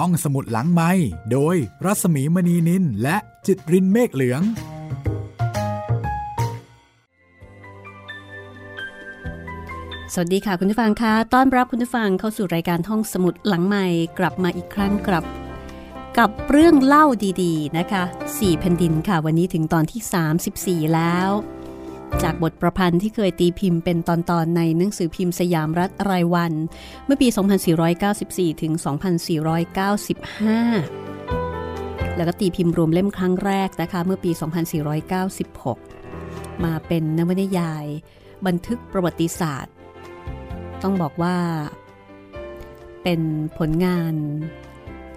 ท่องสมุดหลังไม้โดยรัสมีมณีนินและจิตรินเมฆเหลือง สวัสดีค่ะคุณผู้ฟังคะต้อนรับคุณผู้ฟังเข้าสู่รายการท่องสมุดหลังใหม่กลับมาอีกครั้งกลับ กับเรื่องเล่าดีๆนะคะ 4 แผ่นดินค่ะวันนี้ถึงตอนที่ 34 แล้ว จากบทประพันธ์ที่เคยตีพิมพ์เป็นตอนๆในหนังสือพิมพ์สยามรัฐรายวัน เมื่อปี 2494 ถึง 2495 แล้วก็ตีพิมพ์รวมเล่มครั้งแรกนะคะเมื่อปี 2496 มาเป็นนวนิยาย บันทึกประวัติศาสตร์ ต้องบอกว่า เป็นผลงาน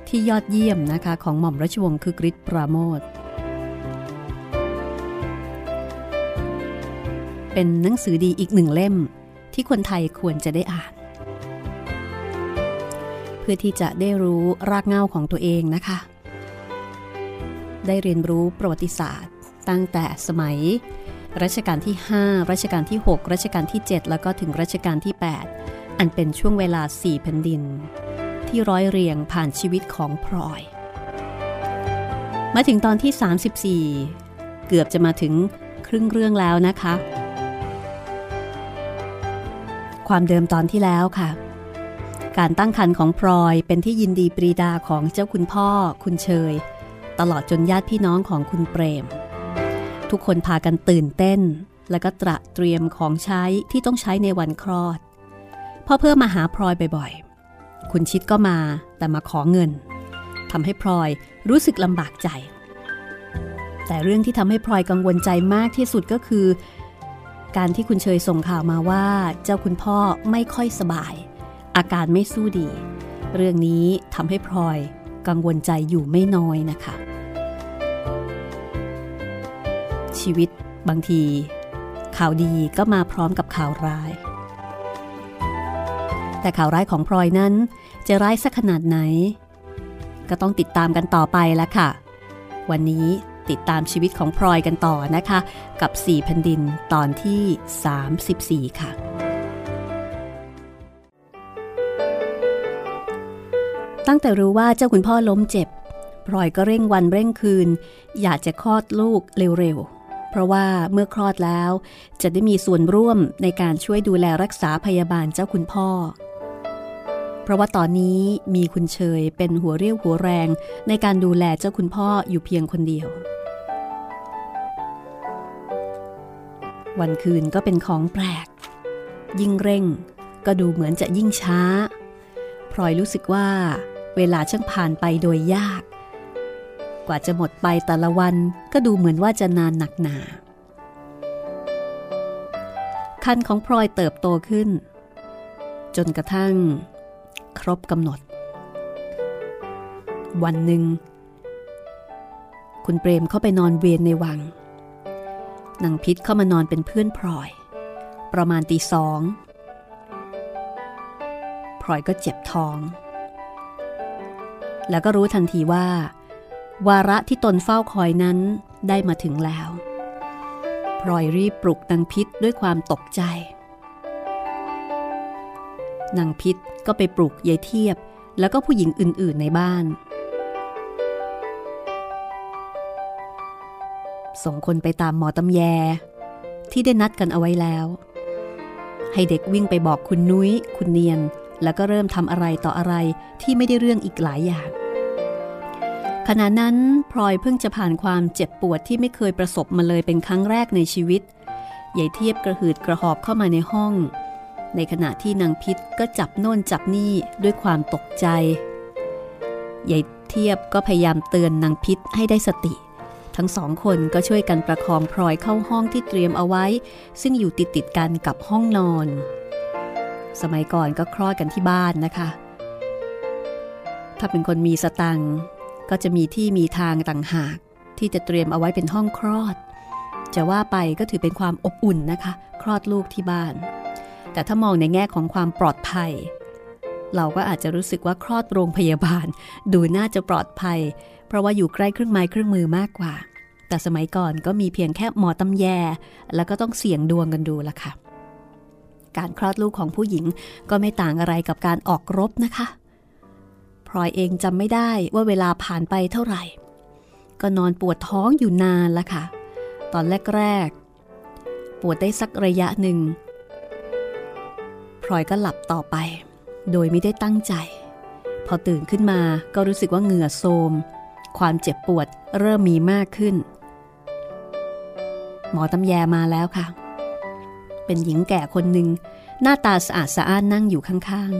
ที่ยอดเยี่ยมนะคะของหม่อมราชวงศ์คือกริชปราโมท เป็นหนังสือดีอีกหนึ่งเล่ม ที่คนไทยควรจะได้อ่าน เพื่อที่จะได้รู้รากเหง้าของตัวเองนะคะ ได้เรียนรู้ประวัติศาสตร์ ตั้งแต่สมัยรัชกาลที่ 5 รัชกาลที่ 6 รัชกาลที่ 7 แล้วก็ถึงรัชกาลที่ 8 อันเป็นช่วงเวลา4แผ่นดิน ที่ร้อยเรียงผ่านชีวิตของพลอย มาถึงตอนที่ 34 เกือบจะมาถึงครึ่งเรื่องแล้วนะคะ ความเดิมตอนที่แล้วค่ะ การตั้งครรภ์ของพลอยเป็นที่ยินดีปรีดาของเจ้าคุณพ่อ คุณเชย ตลอดจนญาติพี่น้องของคุณเปรม ทุกคนพากันตื่นเต้น แล้วก็ตระเตรียมของใช้ที่ต้องใช้ในวันคลอดพ่อเพิ่มมาหาพลอยบ่อยๆ คุณชิดก็มาแต่มาขอเงินทำให้พลอยรู้สึกลำบากใจ แต่เรื่องที่ทำให้พลอยกังวลใจมากที่สุดก็คือ การที่คุณเชยส่งข่าวมาว่า เจ้าคุณพ่อไม่ค่อยสบาย อาการไม่สู้ดี เรื่องนี้ทำให้พลอยกังวลใจอยู่ไม่น้อยนะคะ ชีวิตบางที ข่าวดีก็มาพร้อมกับข่าวร้าย แต่ข่าวร้ายของพลอยนั้น จะร้ายสักขนาดไหน ก็ต้องติดตามกันต่อไปละค่ะ วันนี้ ติดตามชีวิตของพลอยกันต่อนะคะ กับ 4 แผ่นดินตอนที่ 34 ค่ะ ตั้งแต่รู้ว่าเจ้าคุณพ่อล้มเจ็บพลอยก็เร่งวันเร่งคืน อยากจะคลอดลูกเร็วๆ เพราะว่าเมื่อคลอดแล้ว จะได้มีส่วนร่วมในการช่วยดูแลรักษาพยาบาลเจ้าคุณพ่อ เพราะว่าตอนนี้มีคุณเชยเป็นหัวเรี่ยวหัวแรงในการดูแลเจ้าคุณพ่ออยู่เพียงคนเดียว วันคืนก็เป็นของแปลก ยิ่งเร่งก็ดูเหมือนจะยิ่งช้า พลอยรู้สึกว่าเวลาช่างผ่านไปโดยยาก กว่าจะหมดไปแต่ละวันก็ดูเหมือนว่าจะนานหนักหนา คันของพลอยเติบโตขึ้น จนกระทั่ง ครบกำหนด วันหนึ่ง คุณเปรมเข้าไปนอนเวียนในวังนางพิษเข้ามานอนเป็นเพื่อนพลอย ประมาณตีสองพลอยก็เจ็บท้อง แล้วก็รู้ทันทีว่า วาระที่ตนเฝ้าคอยนั้นได้มาถึงแล้วพลอยรีบปลุกนางพิษด้วยความตกใจ นางพิษก็ไปปลุกยายเทียบ แล้วก็ผู้หญิงอื่นๆในบ้าน ส่งคนไปตามหมอตำแย ที่ได้นัดกันเอาไว้แล้ว ให้เด็กวิ่งไปบอกคุณนุ้ย คุณเนียน แล้วก็เริ่มทำอะไรต่ออะไรที่ไม่ได้เรื่องอีกหลายอย่างขณะนั้นพลอยเพิ่งจะผ่านความเจ็บปวดที่ไม่เคยประสบมาเลยเป็นครั้งแรกในชีวิตใหญ่เทียบกระหืดกระหอบเข้ามาในห้อง ในขณะที่นางพิษก็จับโน่นจับนี่ด้วยความตกใจใหญ่เทียบก็พยายามเตือนนางพิษให้ได้สติ ทั้งสองคนก็ช่วยกันประคองพลอยเข้าห้องที่เตรียมเอาไว้ ซึ่งอยู่ติดติดกันกับห้องนอน สมัยก่อนก็คลอดกันที่บ้านนะคะ ถ้าเป็นคนมีสตังก็จะมีที่มีทางต่างหาก ที่จะเตรียมเอาไว้เป็นห้องคลอด จะว่าไปก็ถือเป็นความอบอุ่นนะคะ คลอดลูกที่บ้าน แต่ถ้ามองในแง่ของความปลอดภัย เราก็อาจจะรู้สึกว่าคลอดโรงพยาบาล ดูน่าจะปลอดภัย เพราะว่าอยู่ใกล้เครื่องไม้เครื่องมือมากกว่า แต่สมัยก่อนก็มีเพียงแค่หมอตำแย แล้วก็ต้องเสี่ยงดวงกันดูละค่ะ การคลอดลูกของผู้หญิงก็ไม่ต่างอะไรกับการออกรบนะคะพลอยเองจำไม่ได้ว่าเวลาผ่านไปเท่าไหร่ ก็นอนปวดท้องอยู่นานล้วค่ะ ตอนแรกๆปวดได้สักระยะหนึ่ง พลอยก็หลับต่อไป โดยไม่ได้ตั้งใจ พอตื่นขึ้นมาก็รู้สึกว่าเหงื่อโทมความเจ็บปวดเริ่มมีมากขึ้น หมอตำแยมาแล้วค่ะ เป็นหญิงแก่คนหนึ่งหน้าตาสะอาดสะอ้านนั่งอยู่ข้าง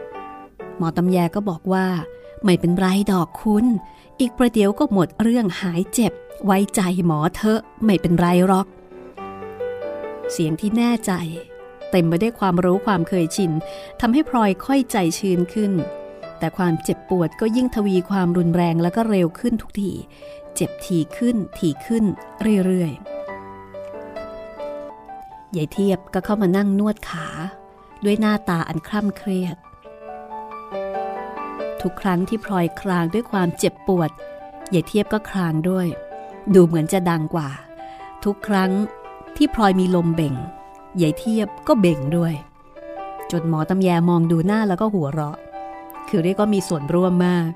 ๆ หมอตำแยก็บอกว่า ไม่เป็นไรดอกคุณ อีกประเดี๋ยวก็หมดเรื่องหายเจ็บ ไว้ใจหมอเถอะไม่เป็นไรหรอก เสียงที่แน่ใจ เต็มไปด้วยความรู้ความเคยชินทำให้พลอยค่อยใจชื้นขึ้น แต่ความเจ็บปวดก็ยิ่งทวีความรุนแรงแล้วก็เร็วขึ้นทุกที เจ็บถี่ขึ้นถี่ขึ้นเรื่อยๆยายเทียบก็เข้ามานั่งนวดขา ด้วยหน้าตาอันคร่ำเครียด ทุกครั้งที่พลอยคลางด้วยความเจ็บปวดยายเทียบก็คลางด้วย ดูเหมือนจะดังกว่า ทุกครั้งที่พลอยมีลมเบ่ง ยายเทียบก็เบ่งด้วย จนหมอตำแยมองดูหน้าแล้วก็หัวเราะ คือเรียกก็มีส่วนร่วมมาก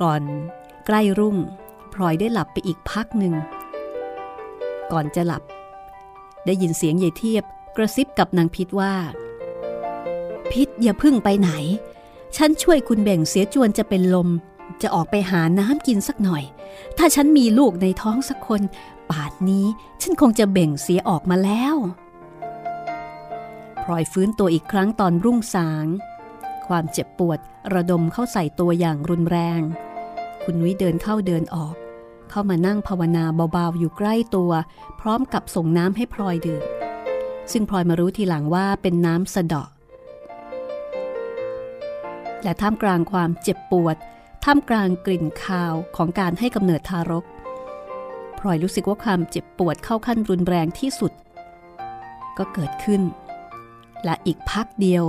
ก่อนใกล้รุ่งพลอยได้หลับไปอีกพักหนึ่ง ก่อนจะหลับ ได้ยินเสียงยายเทียบกระซิบกับนางพิษว่า พิษอย่าพึ่งไปไหน ฉันช่วยคุณเบ่งเสียจวนจะเป็นลม จะออกไปหาน้ำกินสักหน่อย ถ้าฉันมีลูกในท้องสักคน ป่านนี้ฉันคงจะเบ่งเสียออกมาแล้ว พลอยฟื้นตัวอีกครั้งตอนรุ่งสาง ความเจ็บปวดระดมเข้าใส่ตัวอย่างรุนแรง คุณนุ้ยเดินเข้าเดินออก เข้ามานั่งภาวนาเบาๆอยู่ใกล้ตัว พร้อมกับส่งน้ำให้พลอยดื่ม ซึ่งพลอยมารู้ทีหลังว่าเป็นน้ำสะเดาะ และท่ามกลางความเจ็บปวด ท่ามกลางกลิ่นคาวของการให้กำเนิดทารกพลอยรู้สึกว่าความเจ็บปวดเข้าขั้นรุนแรงที่สุด ก็เกิดขึ้น และอีกพักเดียว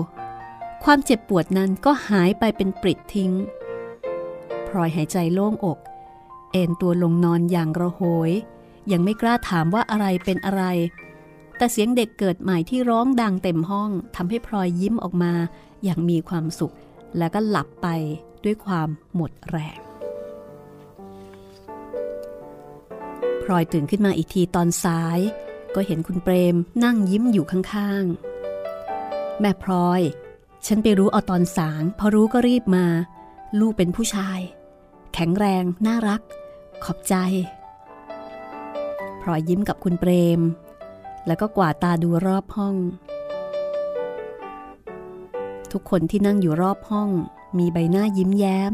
ความเจ็บปวดนั้นก็หายไปเป็นปริดทิ้งพลอยหายใจโล่งอก เอนตัวลงนอนอย่างระโหย ยังไม่กล้าถามว่าอะไรเป็นอะไร แต่เสียงเด็กเกิดใหม่ที่ร้องดังเต็มห้องทำให้พลอยยิ้มออกมาอย่างมีความสุข แล้วก็หลับไปด้วยความหมดแรงพลอยตื่นขึ้นมาอีกทีตอนสาย ก็เห็นคุณเปรมนั่งยิ้มอยู่ข้างๆ แม่พลอย ฉันไปรู้เอาตอนสางพอรู้ก็รีบมา ลูกเป็นผู้ชาย แข็งแรง น่ารัก ขอบใจพลอยยิ้มกับคุณเปรม แล้วก็กวาดตาดูรอบห้อง ทุกคนที่นั่งอยู่รอบห้อง มีใบหน้ายิ้มแย้ม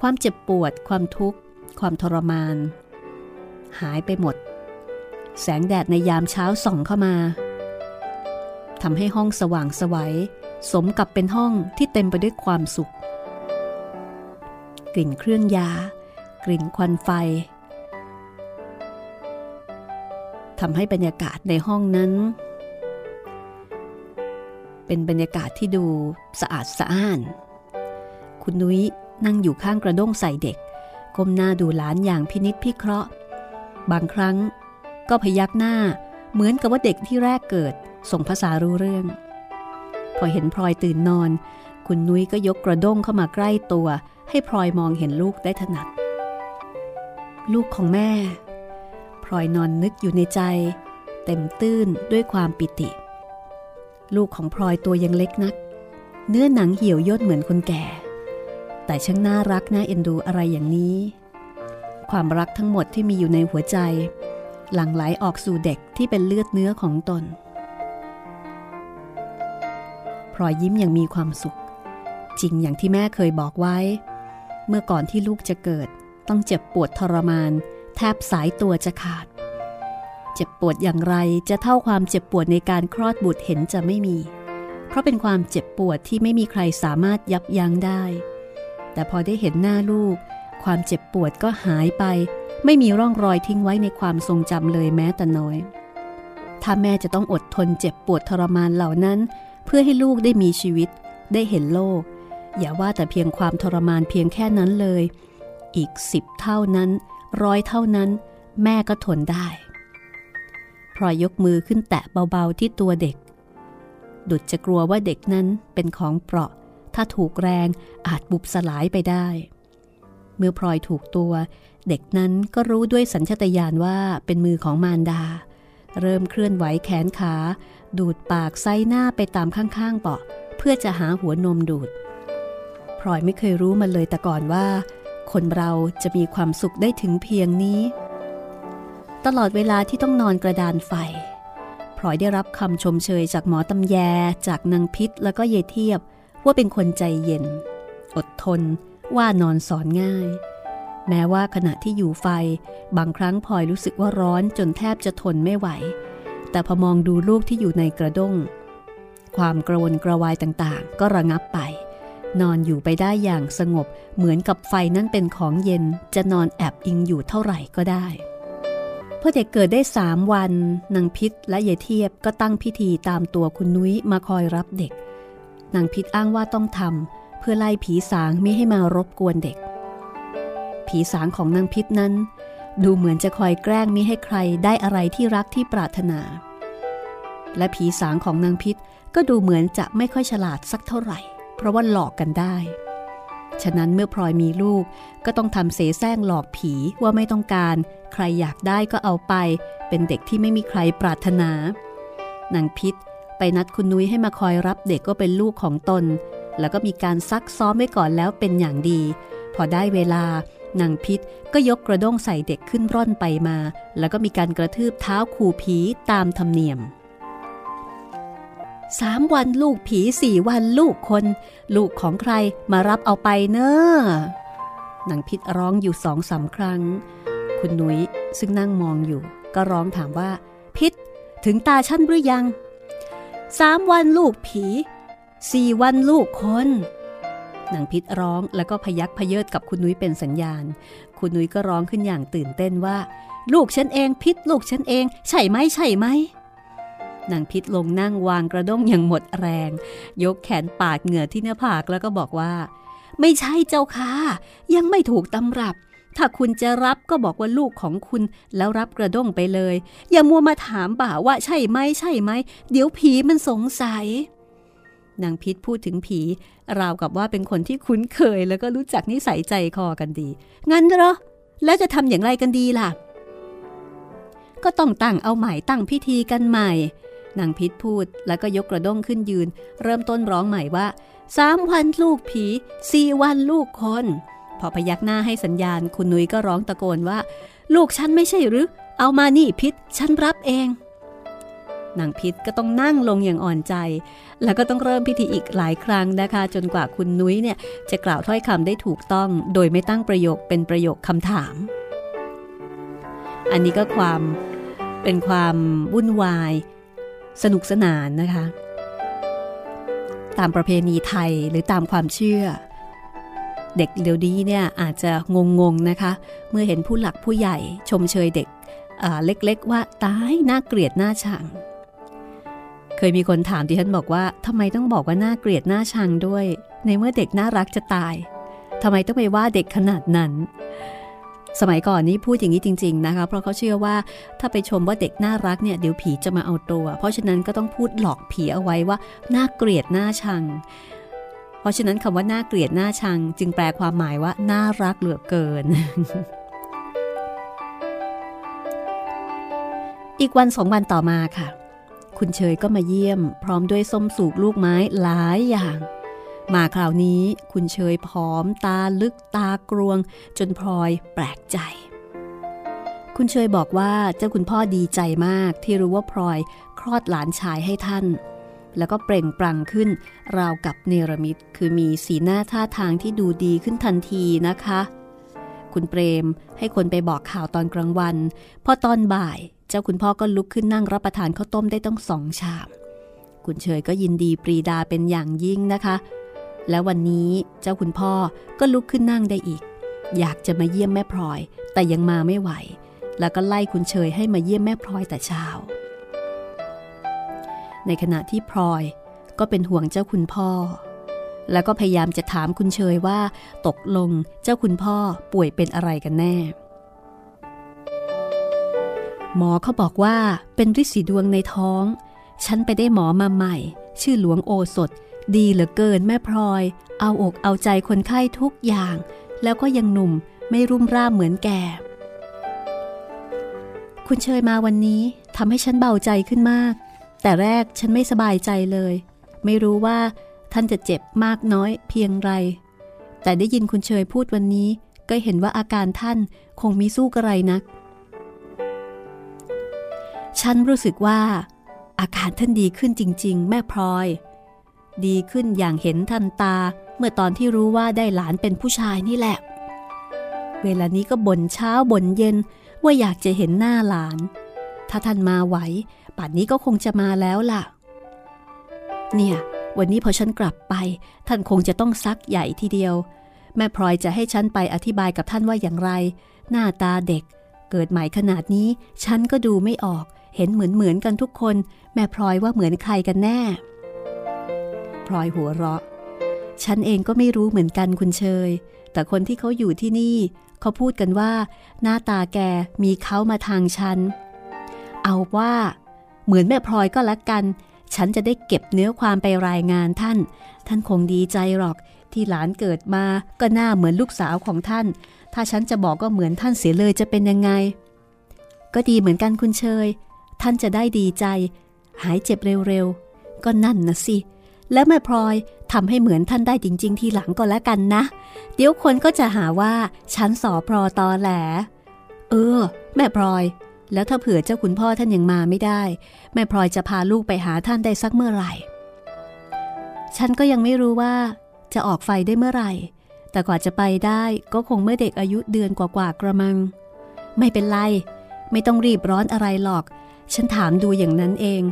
ความเจ็บปวด ความทุกข์ ความทรมาน หายไปหมด แสงแดดในยามเช้าส่องเข้ามา ทำให้ห้องสว่างสวัย สมกับเป็นห้องที่เต็มไปด้วยความสุข กลิ่นเครื่องยา กลิ่นควันไฟทำให้บรรยากาศในห้องนั้น เป็นบรรยากาศที่ดูสะอาดสะอ้าน คุณนุ้ยนั่งอยู่ข้างกระด้งใส่เด็กก้มหน้าดูหลานอย่างพินิษพิเคราะห์ บางครั้งก็พยักหน้าเหมือนกับว่าเด็กที่แรกเกิด ส่งภาษารู้เรื่อง พอเห็นพลอยตื่นนอน คุณนุ้ยก็ยกกระด้งเข้ามาใกล้ตัว ให้พลอยมองเห็นลูกได้ถนัด ลูกของแม่ พลอยนอนนึกอยู่ในใจ เต็มตื้นด้วยความปิติ ลูกของพลอยตัวยังเล็กนัก เนื้อหนังเหี่ยวย่นเหมือนคนแก่ แต่ช่างน่ารักน่าเอ็นดูอะไรอย่างนี้ ความรักทั้งหมดที่มีอยู่ในหัวใจ หลั่งไหลออกสู่เด็กที่เป็นเลือดเนื้อของตน ลอยยิ้มอย่างมีความสุข จริงอย่างที่แม่เคยบอกไว้ เมื่อก่อนที่ลูกจะเกิด ต้องเจ็บปวดทรมาน แทบสายตัวจะขาด เจ็บปวดอย่างไรจะเท่าความเจ็บปวดในการคลอดบุตรเห็นจะไม่มี เพราะเป็นความเจ็บปวดที่ไม่มีใครสามารถยับยั้งได้ แต่พอได้เห็นหน้าลูก ความเจ็บปวดก็หายไป ไม่มีร่องรอยทิ้งไว้ในความทรงจำเลยแม้แต่น้อยถ้าแม่จะต้องอดทนเจ็บปวดทรมานเหล่านั้น พื่อให้ลูกได้มีชีวิต ได้เห็นโลก อย่าว่าแต่เพียงความทรมานเพียงแค่นั้นเลย อีกสิบเท่านั้นร้อยเท่านั้น แม่ก็ทนได้พลอยยกมือขึ้นแตะเบาๆที่ตัวเด็ก ดุดจะกลัวว่าเด็กนั้นเป็นของเปราะ ถ้าถูกแรงอาจบุบสลายไปได้ เมื่อพลอยถูกตัว เด็กนั้นก็รู้ด้วยสัญชตาตญาณว่าเป็นมือของมารดา เริ่มเคลื่อนไหวแขนขา ดูดปากไซหน้าไปตามข้างๆเปาะ เพื่อจะหาหัวนมดูดพลอยไม่เคยรู้มาเลยแต่ก่อนว่า คนเราจะมีความสุขได้ถึงเพียงนี้ ตลอดเวลาที่ต้องนอนกระดานไฟพลอยได้รับคำชมเชยจากหมอตำแย จากนางพิษแล้วก็เยเทียบ ว่าเป็นคนใจเย็น อดทน ว่านอนสอนง่าย แม้ว่าขณะที่อยู่ไฟ บางครั้งพลอยรู้สึกว่าร้อนจนแทบจะทนไม่ไหว แต่พอมองดูลูกที่อยู่ในกระด้ง ความกระวนกระวายต่างๆ ก็ระงับไป นอนอยู่ไปได้อย่างสงบเหมือนกับไฟนั้นเป็นของเย็นจะนอนแอบอิงอยู่เท่าไหร่ก็ได้พอเด็กเกิดได้สามวันนางพิษและยายเทียบก็ตั้งพิธีตามตัวคุณนุ้ยมาคอยรับเด็กนางพิษอ้างว่าต้องทำเพื่อไล่ผีสางไม่ให้มารบกวนเด็ก ผีสางของนางพิษนั้น ดูเหมือนจะคอยแกล้งมิให้ใครได้อะไรที่รักที่ปรารถนา และผีสางของนางพิษก็ดูเหมือนจะไม่ค่อยฉลาดสักเท่าไหร่ เพราะว่าหลอกกันได้ ฉะนั้นเมื่อพลอยมีลูกก็ต้องทำเสแสร้งหลอกผีว่าไม่ต้องการ ใครอยากได้ก็เอาไป เป็นเด็กที่ไม่มีใครปรารถนา นางพิษไปนัดคุณนุ้ยให้มาคอยรับเด็กก็เป็นลูกของตน แล้วก็มีการซักซ้อมไว้ก่อนแล้วเป็นอย่างดี พอได้เวลา นางพิษก็ยกกระด้งใส่เด็กขึ้นร่อนไปมา แล้วก็มีการกระทืบเท้าขู่ผีตามธรรมเนียมสามวันลูกผีสี่วันลูกคน ลูกของใครมารับเอาไปเนอะนางพิษร้องอยู่สองสาครั้ง คุณนุ้ยซึ่งนั่งมองอยู่ ก็ร้องถามว่า พิษถึงตาฉันหรือยังสามวันลูกผีสี่วันลูกคน นางพิษร้องแล้วก็พยักพเยิดกับคุณนุ้ยเป็นสัญญาณ คุณนุ้ยก็ร้องขึ้นอย่างตื่นเต้นว่า ลูกฉันเองพิษลูกฉันเอง ใช่ไหมใช่ไหมนางพิษลงนั่งวางกระด้งอย่างหมดแรง ยกแขนปาดเหงื่อที่หน้าผากแล้วก็บอกว่า ไม่ใช่เจ้าค่ะ ยังไม่ถูกตำรับ ถ้าคุณจะรับก็บอกว่าลูกของคุณแล้วรับกระด้งไปเลย อย่ามัวมาถามบ่าว่าใช่ไหมใช่ไหม เดี๋ยวผีมันสงสัย นางพิษพูดถึงผี ราวกับว่าเป็นคนที่คุ้นเคย แล้วก็รู้จักนิสัยใจคอกันดี งั้นเหรอ แล้วจะทำอย่างไรกันดีล่ะ ก็ต้องตั้งเอาใหม่ตั้งพิธีกันใหม่ นางพิษพูดแล้วก็ยกกระด้งขึ้นยืน เริ่มต้นร้องใหม่ว่าสามวันลูกผีสี่วันลูกคน พอพยักหน้าให้สัญญาณ คุณนุ้ยก็ร้องตะโกนว่า ลูกฉันไม่ใช่หรือ เอามานี่พิษฉันรับเอง นางพิษก็ต้องนั่งลงอย่างอ่อนใจ แล้วก็ต้องเริ่มพิธีอีกหลายครั้งนะคะ จนกว่าคุณนุ้ยเนี่ยจะกล่าวถ้อยคำได้ถูกต้อง โดยไม่ตั้งประโยคเป็นประโยคคำถาม อันนี้ก็ความเป็นความวุ่นวาย สนุกสนานนะคะ ตามประเพณีไทยหรือตามความเชื่อ เด็กเดี๋ยวนี้เนี่ยอาจจะงงๆนะคะ เมื่อเห็นผู้หลักผู้ใหญ่ชมเชยเด็กเล็กๆว่าตายน่าเกลียดน่าชัง เคยมีคนถามที่ฉันบอกว่าทำไมต้องบอกว่าน่าเกลียดน่าชังด้วย ในเมื่อเด็กน่ารักจะตายทำไมต้องไปว่าเด็กขนาดนั้น สมัยก่อนนี้พูดอย่างนี้จริง ๆนะคะ เพราะเขาเชื่อว่าถ้าไปชมว่าเด็กน่ารักเนี่ยเดี๋ยวผีจะมาเอาตัว เพราะฉะนั้นก็ต้องพูดหลอกผีเอาไว้ว่าน่าเกลียดน่าชัง เพราะฉะนั้นคำว่าน่าเกลียดน่าชัง จึงแปลความหมายว่าน่ารักเหลือเกินอีกวันสองวันต่อมาค่ะ คุณเชยก็มาเยี่ยม พร้อมด้วยส้มสูบลูกไม้หลายอย่าง มาคราวนี้คุณเชยผอมตาลึกตากรวง จนพลอยแปลกใจ คุณเชยบอกว่าเจ้าคุณพ่อดีใจมากที่รู้ว่าพลอยคลอดหลานชายให้ท่าน แล้วก็เปล่งปลั่งขึ้น ราวกับเนรมิตคือมีสีหน้าท่าทางที่ดูดีขึ้นทันทีนะคะ คุณเปรมให้คนไปบอกข่าวตอนกลางวัน พอตอนบ่าย เจ้าคุณพ่อก็ลุกขึ้นนั่งรับประทานข้าวต้มได้ต้องสองชามคุณเฉยก็ยินดีปรีดาเป็นอย่างยิ่งนะคะ แล้ววันนี้เจ้าคุณพ่อก็ลุกขึ้นนั่งได้อีก อยากจะมาเยี่ยมแม่พลอย แต่ยังมาไม่ไหว แล้วก็ไล่คุณเฉยให้มาเยี่ยมแม่พลอยแต่เช้า ในขณะที่พลอยก็เป็นห่วงเจ้าคุณพ่อ แล้วก็พยายามจะถามคุณเชยว่า ตกลงเจ้าคุณพ่อป่วยเป็นอะไรกันแน่ หมอเขาบอกว่าเป็นริดสีดวงในท้อง ฉันไปได้หมอมาใหม่ ชื่อหลวงโอสถ ดีเหลือเกินแม่พลอย เอาอกเอาใจคนไข้ทุกอย่าง แล้วก็ยังหนุ่มไม่รุ่มร่ามเหมือนแก่คุณเชยมาวันนี้ทำให้ฉันเบาใจขึ้นมาก แต่แรกฉันไม่สบายใจเลย ไม่รู้ว่าท่านจะเจ็บมากน้อยเพียงไร แต่ได้ยินคุณเชยพูดวันนี้ก็เห็นว่าอาการท่านคงมีสู้กระไรนัก ฉันรู้สึกว่าอาการท่านดีขึ้นจริง ๆ แม่พลอย ดีขึ้นอย่างเห็นทันตาเมื่อตอนที่รู้ว่าได้หลานเป็นผู้ชายนี่แหละ เวลานี้ก็บ่นเช้าบ่นเย็นว่าอยากจะเห็นหน้าหลาน ถ้าท่านมาไหวป่านนี้ก็คงจะมาแล้วล่ะ เนี่ย วันนี้พอฉันกลับไป ท่านคงจะต้องซักใหญ่ทีเดียว แม่พลอยจะให้ฉันไปอธิบายกับท่านว่าอย่างไร หน้าตาเด็ก เกิดใหม่ขนาดนี้ ฉันก็ดูไม่ออก เห็นเหมือนเหมือนกันทุกคน แม่พลอยว่าเหมือนใครกันแน่ พลอยหัวเราะ ฉันเองก็ไม่รู้เหมือนกันคุณเชย แต่คนที่เขาอยู่ที่นี่ เขาพูดกันว่า หน้าตาแกมีเขามาทางฉัน เอาว่า เหมือนแม่พลอยก็แล้วกัน ฉันจะได้เก็บเนื้อความไปรายงานท่าน ท่านคงดีใจหรอกที่หลานเกิดมาก็หน้าเหมือนลูกสาวของท่าน ถ้าฉันจะบอกก็เหมือนท่านเสียเลยจะเป็นยังไง ก็ดีเหมือนกันคุณเชย ท่านจะได้ดีใจ หายเจ็บเร็วๆ ก็นั่นนะสิ แล้วแม่พลอยทำให้เหมือนท่านได้จริง ๆ ทีหลังก็แล้วกันนะ เดี๋ยวคนก็จะหาว่าฉันสอพรอตอแหล เออ แม่พลอย แล้วถ้าเผื่อเจ้าคุณพ่อท่านยังมาไม่ได้ แม่พลอยจะพาลูกไปหาท่านได้สักเมื่อไหร่ ฉันก็ยังไม่รู้ว่า จะออกไฟได้เมื่อไหร่ แต่กว่าจะไปได้ก็คงเมื่อเด็กอายุเดือนกว่าๆกระมัง ไม่เป็นไรไม่ต้องรีบร้อนอะไรหรอก ฉันถามดูอย่างนั้นเอง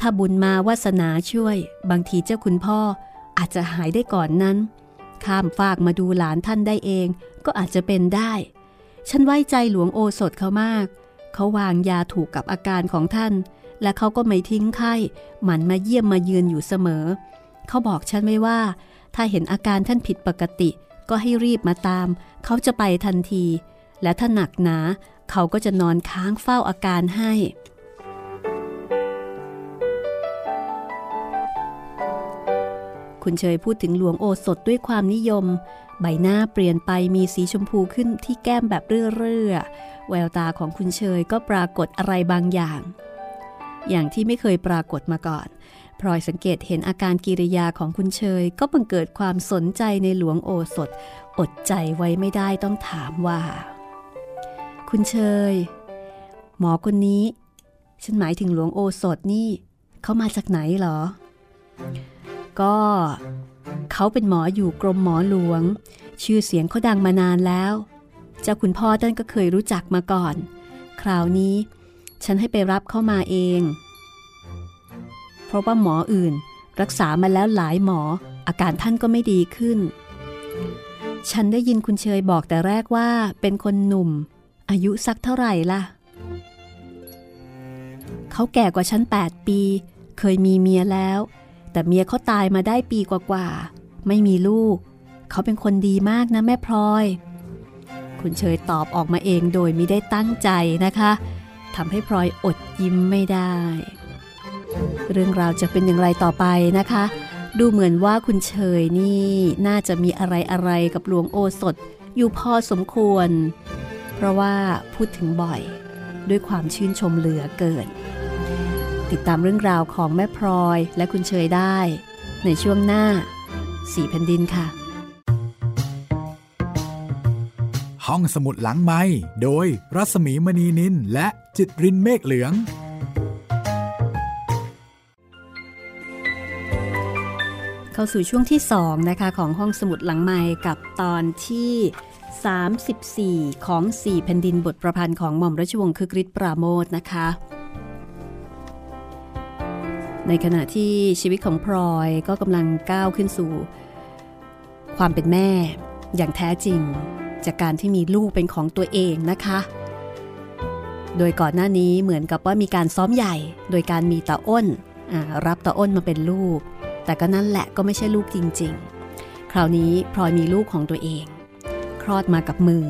ถ้าบุญมาวาสนาช่วย บางทีเจ้าคุณพ่ออาจจะหายได้ก่อนนั้น ข้ามฟากมาดูหลานท่านได้เอง ก็อาจจะเป็นได้ ฉันไว้ใจหลวงโอสถเขามาก เขาวางยาถูกกับอาการของท่าน และเขาก็ไม่ทิ้งไข้หมันมาเยี่ยมมาเยือนอยู่เสมอ เขาบอกฉันไว้ว่า ถ้าเห็นอาการท่านผิดปกติ ก็ให้รีบมาตาม เขาจะไปทันที และถ้าหนักหนาเขาก็จะนอนค้างเฝ้าอาการให้ คุณเชยพูดถึงหลวงโอสถด้วยความนิยม ใบหน้าเปลี่ยนไปมีสีชมพูขึ้นที่แก้มแบบเรื่อๆแววตาของคุณเชยก็ปรากฏอะไรบางอย่าง อย่างที่ไม่เคยปรากฏมาก่อนพลอยสังเกตเห็นอาการกิริยาของคุณเชย ก็บังเกิดความสนใจในหลวงโอสถ อดใจไว้ไม่ได้ต้องถามว่า คุณเชย หมอคนนี้ ฉันหมายถึงหลวงโอสถนี่ เขามาจากไหนเหรอ ก็เขาเป็นหมออยู่กรมหมอหลวง ชื่อเสียงเขาดังมานานแล้ว เจ้าคุณพ่อท่านก็เคยรู้จักมาก่อน คราวนี้ ฉันให้ไปรับเข้ามาเอง เพราะว่าหมออื่น รักษามาแล้วหลายหมออาการท่านก็ไม่ดีขึ้น ฉันได้ยินคุณเชยบอกแต่แรกว่าเป็นคนหนุ่ม อายุสักเท่าไหร่ล่ะ เขาแก่กว่าฉัน 8 ปี เคยมีเมียแล้ว แต่เมียเขาตายมาได้ปีกว่าๆ ไม่มีลูก เขาเป็นคนดีมากนะแม่พลอย คุณเชยตอบออกมาเองโดยไม่ได้ตั้งใจนะคะทำให้พลอยอดยิ้มไม่ได้ เรื่องราวจะเป็นอย่างไรต่อไปนะคะ ดูเหมือนว่าคุณเชยนี่น่าจะมีอะไรอะไรกับหลวงโอสถอยู่พอสมควร เพราะว่าพูดถึงบ่อยด้วยความชื่นชมเหลือเกิน ติดตามเรื่องราวของแม่พลอยและคุณเชยได้ ในช่วงหน้าสี่แผ่นดินค่ะ ห้องสมุดหลังไม้โดยรัศมีมณีนินและจิตรินเมฆเหลือง เข้าสู่ช่วงที่ 2 นะคะ ของห้องสมุดหลังไม้กับตอนที่ 34 ของ 4 แผ่นดินบทประพันธ์ของหม่อมราชวงศ์คึกฤทธิ์ปราโมทนะคะ ในขณะที่ชีวิตของพลอยก็กำลังก้าวขึ้นสู่ ความเป็นแม่อย่างแท้จริง จากการที่มีลูกเป็นของตัวเองนะคะ โดยก่อนหน้านี้เหมือนกับว่ามีการซ้อมใหญ่ โดยการมีตาอ้นรับตาอ้นมาเป็นลูก แต่ก็นั่นแหละก็ไม่ใช่ลูกจริง ๆ คราวนี้พลอยมีลูกของตัวเอง คลอดมากับมือ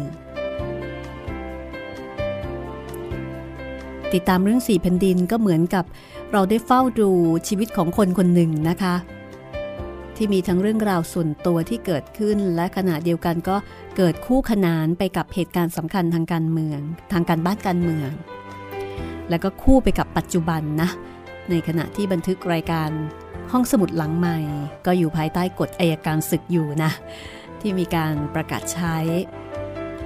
ติดตามเรื่องสี่แผ่นดินก็เหมือนกับ เราได้เฝ้าดูชีวิตของคนคนหนึ่งนะคะ ที่มีทั้งเรื่องราวส่วนตัวที่เกิดขึ้น และขณะเดียวกันก็เกิดคู่ขนานไปกับเหตุการณ์สำคัญทางการเมือง ทางการบ้านการเมือง แล้วก็คู่ไปกับปัจจุบันนะ ในขณะที่บันทึกรายการห้องสมุดหลังใหม่ ก็อยู่ภายใต้กฎอายการศึกอยู่นะ ที่มีการประกาศใช้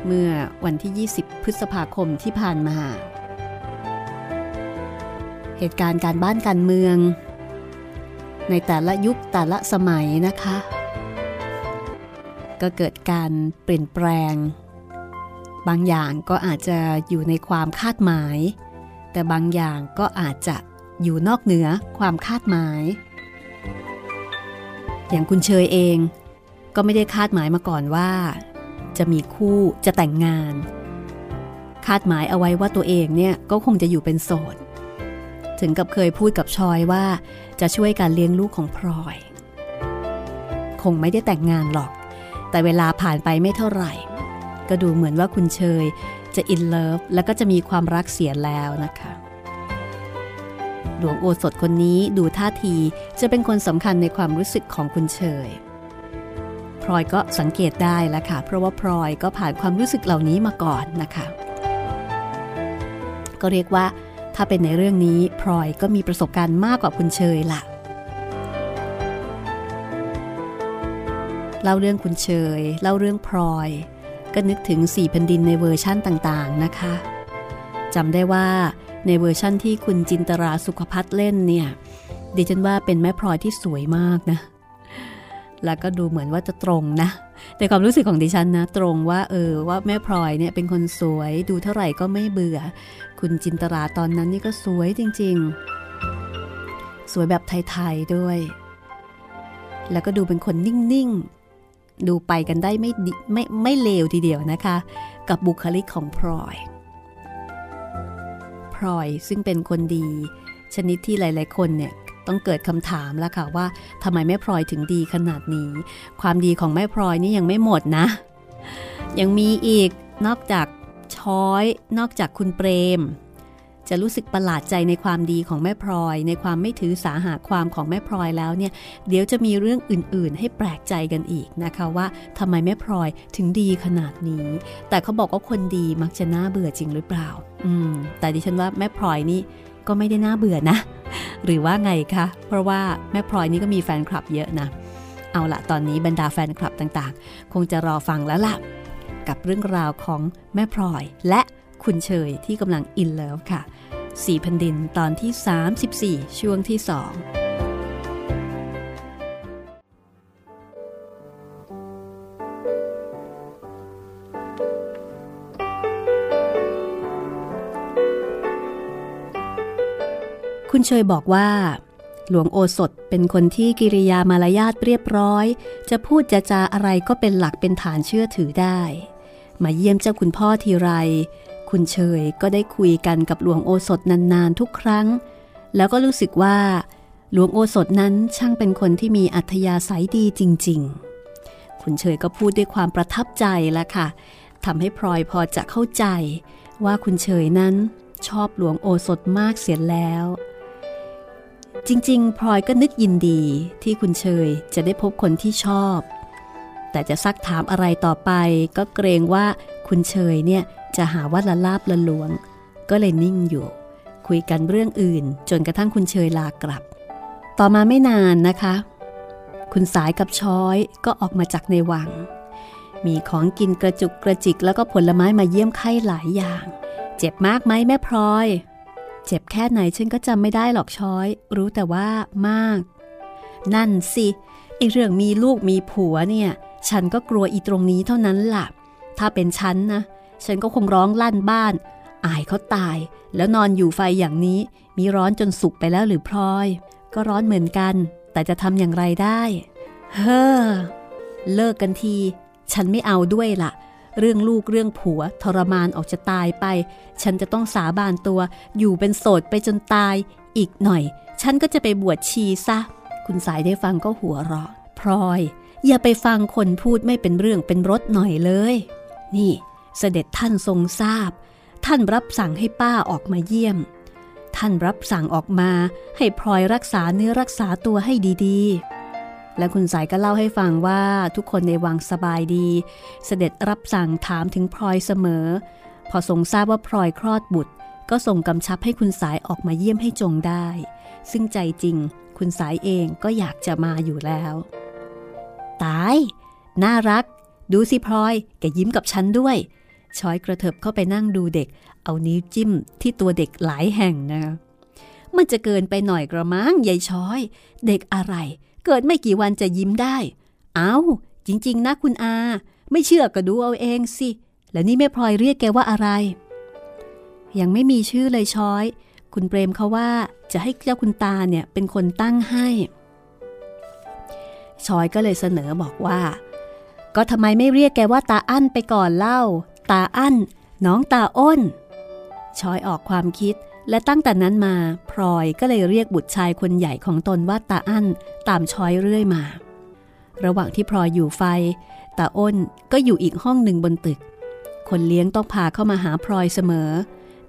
เมื่อวันที่ 20 พฤษภาคมที่ผ่านมา เหตุการณ์การบ้านการเมือง ในแต่ละยุคแต่ละสมัยนะคะ ก็เกิดการเปลี่ยนแปลง บางอย่างก็อาจจะอยู่ในความคาดหมาย แต่บางอย่างก็อาจจะอยู่นอกเหนือความคาดหมาย อย่างคุณเชยเองก็ไม่ได้คาดหมายมาก่อนว่า จะมีคู่จะแต่งงาน คาดหมายเอาไว้ว่าตัวเองเนี่ยก็คงจะอยู่เป็นโสด ถึงกับเคยพูดกับชอยว่าจะช่วยการเลี้ยงลูกของพลอย คงไม่ได้แต่งงานหรอก แต่เวลาผ่านไปไม่เท่าไหร่ ก็ดูเหมือนว่าคุณเชยจะอินเลิฟแล้วก็จะมีความรักเสียแล้วนะคะหลวงโอสถคนนี้ดูท่าทีจะเป็นคนสำคัญในความรู้สึกของคุณเชยพลอยก็สังเกตได้แล้วค่ะ เพราะว่าพลอยก็ผ่านความรู้สึกเหล่านี้มาก่อนนะคะ ก็เรียกว่า ถ้าเป็นในเรื่องนี้พลอยก็มีประสบการณ์มากกว่าคุณเชยละเล่าเรื่องคุณเชย เล่าเรื่องพลอย ก็นึกถึงสี่แผ่นดินในเวอร์ชั่นต่างๆนะคะจำได้ว่าในเวอร์ชั่นที่คุณจินตราสุขพัฒน์เล่นเนี่ยดิฉันว่าเป็นแม่พลอยที่สวยมากนะ แล้วก็ดูเหมือนว่าจะตรงนะ แต่ความรู้สึกของดิฉันนะ ตรงว่าเออว่าแม่พลอยเนี่ยเป็นคนสวยดูเท่าไหร่ก็ไม่เบื่อ คุณจินตราตอนนั้นนี่ก็สวยจริง ๆ สวยแบบไทยๆด้วย แล้วก็ดูเป็นคนนิ่งๆ ดูไปกันได้ไม่ไม่ไม่เลวทีเดียวนะคะ กับบุคลิกของพลอยพลอยซึ่งเป็นคนดี ชนิดที่หลาย ๆ คนเนี่ย ต้องเกิดคำถามแล้วค่ะว่าทำไมแม่พลอยถึงดีขนาดนี้ ความดีของแม่พลอยนี่ยังไม่หมดนะ ยังมีอีกนอกจากช้อย นอกจากคุณเปรม จะรู้สึกประหลาดใจในความดีของแม่พลอย ในความไม่ถือสาหาความของแม่พลอยแล้วเนี่ย เดี๋ยวจะมีเรื่องอื่น ๆ ให้แปลกใจกันอีกนะคะว่าทำไมแม่พลอยถึงดีขนาดนี้ แต่เขาบอกว่าคนดีมักจะน่าเบื่อจริงหรือเปล่า อืม แต่ดิฉันว่าแม่พลอยนี่ ก็ไม่ได้น่าเบื่อนะ หรือว่าไงคะ เพราะว่าแม่พลอยนี่ก็มีแฟนคลับเยอะนะ เอาละตอนนี้บรรดาแฟนคลับต่างๆ คงจะรอฟังแล้วละ่ะ กับเรื่องราวของแม่พลอย และคุณเชยที่กำลังอินเลิฟค่ะ สีพันดินตอนที่ 34 ช่วงที่ 2 คุณเชยบอกว่า หลวงโอสถเป็นคนที่กิริยามารยาทเรียบร้อย จะพูดจะจาอะไรก็เป็นหลักเป็นฐานเชื่อถือได้ มาเยี่ยมเจ้าคุณพ่อทีไร คุณเชยก็ได้คุยกันกับหลวงโอสถนานๆทุกครั้ง แล้วก็รู้สึกว่า หลวงโอสถนั้นช่างเป็นคนที่มีอัธยาศัยดีจริง ๆ คุณเชยก็พูดด้วยความประทับใจแล้วค่ะทำให้พลอยพอจะเข้าใจว่าคุณเชยนั้นชอบหลวงโอสถมากเสียแล้ว จริง ๆ พลอยก็นึกยินดีที่คุณเชยจะได้พบคนที่ชอบ แต่จะซักถามอะไรต่อไป ก็เกรงว่าคุณเชยเนี่ยจะหาว่าละลาบละลวง ก็เลยนิ่งอยู่ คุยกันเรื่องอื่น จนกระทั่งคุณเชยลากลับ ต่อมาไม่นานนะคะ คุณสายกับช้อยก็ออกมาจากในวัง มีของกินกระจุกกระจิกแล้วก็ผลไม้มาเยี่ยมไข้หลายอย่าง เจ็บมากไหมแม่พลอย เจ็บแค่ไหนฉันก็จำไม่ได้หรอกช้อย รู้แต่ว่ามาก นั่นสิไอเรื่องมีลูกมีผัวเนี่ย ฉันก็กลัวอีตรงนี้เท่านั้นล่ะ ถ้าเป็นฉันนะ ฉันก็คงร้องลั่นบ้าน อายเขาตาย แล้วนอนอยู่ไฟอย่างนี้ มีร้อนจนสุกไปแล้วหรือพลอย ก็ร้อนเหมือนกัน แต่จะทำอย่างไรได้ เฮ้อ เลิกกันที ฉันไม่เอาด้วยละ่ะ เรื่องลูกเรื่องผัวทรมานออกจะตายไป ฉันจะต้องสาบานตัวอยู่เป็นโสดไปจนตายอีกหน่อย ฉันก็จะไปบวชชีซะ คุณสายได้ฟังก็หัวเราะพลอย อย่าไปฟังคนพูดไม่เป็นเรื่องเป็นรถหน่อยเลย นี่ เสด็จท่านทรงทราบ ท่านรับสั่งให้ป้าออกมาเยี่ยม ท่านรับสั่งออกมาให้พลอยรักษาเนื้อรักษาตัวให้ดีๆ และคุณสายก็เล่าให้ฟังว่าทุกคนในวังสบายดี เสด็จรับสั่งถามถึงพลอยเสมอ พอทรงทราบว่าพลอยคลอดบุตร ก็ส่งกำชับให้คุณสายออกมาเยี่ยมให้จงได้ ซึ่งใจจริง คุณสายเองก็อยากจะมาอยู่แล้ว ตาย น่ารัก ดูสิพลอยแกยิ้มกับฉันด้วยช้อยกระเถิบเข้าไปนั่งดูเด็ก เอานิ้วจิ้มที่ตัวเด็กหลายแห่งนะมันจะเกินไปหน่อยกระมังยายช้อย เด็กอะไร เกิดไม่กี่วันจะยิ้มได้ เอ้า จริง ๆ นะคุณอา ไม่เชื่อก็ดูเอาเองสิ แล้วนี่แม่พลอยเรียกแกว่าอะไร ยังไม่มีชื่อเลยช้อย คุณเปรมเขาว่าจะให้เจ้าคุณตาเนี่ยเป็นคนตั้งให้ช้อยก็เลยเสนอบอกว่า ก็ทำไมไม่เรียกแกว่าตาอั้นไปก่อนเล่า ตาอั้น น้องตาอ้นช้อยออกความคิด และตั้งแต่นั้นมาพลอยก็เลยเรียกบุตรชายคนใหญ่ของตนว่าตาอั้นตามช้อยเรื่อยมา ระหว่างที่พลอยอยู่ไฟตาอ้นก็อยู่อีกห้องหนึ่งบนตึก คนเลี้ยงต้องพาเข้ามาหาพลอยเสมอ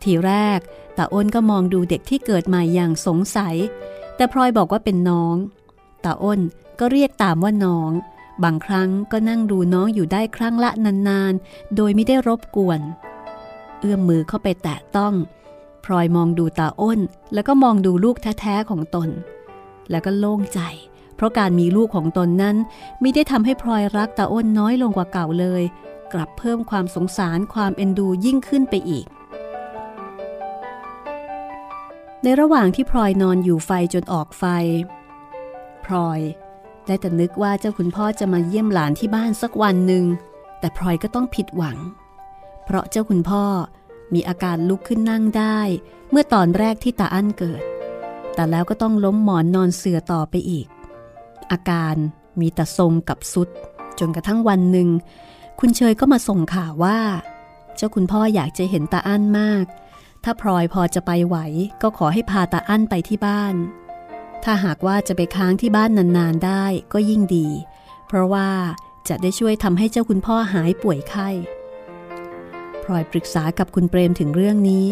ทีแรกตาอ้นก็มองดูเด็กที่เกิดใหม่อย่างสงสัย แต่พลอยบอกว่าเป็นน้องตาอ้นก็เรียกตามว่าน้อง บางครั้งก็นั่งดูน้องอยู่ได้ครั้งละนานๆ โดยไม่ได้รบกวน เอื้อมมือเข้าไปแตะต้อง พลอยมองดูตาอ้น แล้วก็มองดูลูกแท้ๆของตน แล้วก็โล่งใจ เพราะการมีลูกของตนนั้นไม่ได้ทำให้พลอยรักตาอ้นน้อยลงกว่าเก่าเลย กลับเพิ่มความสงสารความเอ็นดูยิ่งขึ้นไปอีก ในระหว่างที่พลอยนอนอยู่ไฟจนออกไฟ พลอยได้แต่นึกว่าเจ้าคุณพ่อจะมาเยี่ยมหลานที่บ้านสักวันหนึ่งแต่พลอยก็ต้องผิดหวัง เพราะเจ้าคุณพ่อ มีอาการลุกขึ้นนั่งได้ เมื่อตอนแรกที่ตาอั้นเกิด แต่แล้วก็ต้องล้มหมอนนอนเสือต่อไปอีก อาการมีแต่ทรงกับสุด จนกระทั่งวันหนึ่ง คุณเชยก็มาส่งข่าวว่า เจ้าคุณพ่ออยากจะเห็นตาอั้นมาก ถ้าพลอยพอจะไปไหว ก็ขอให้พาตาอั้นไปที่บ้าน ถ้าหากว่าจะไปค้างที่บ้านนานๆได้ก็ยิ่งดี เพราะว่าจะได้ช่วยทำให้เจ้าคุณพ่อหายป่วยไข้ ลอยปรึกษากับคุณเปรมถึงเรื่องนี้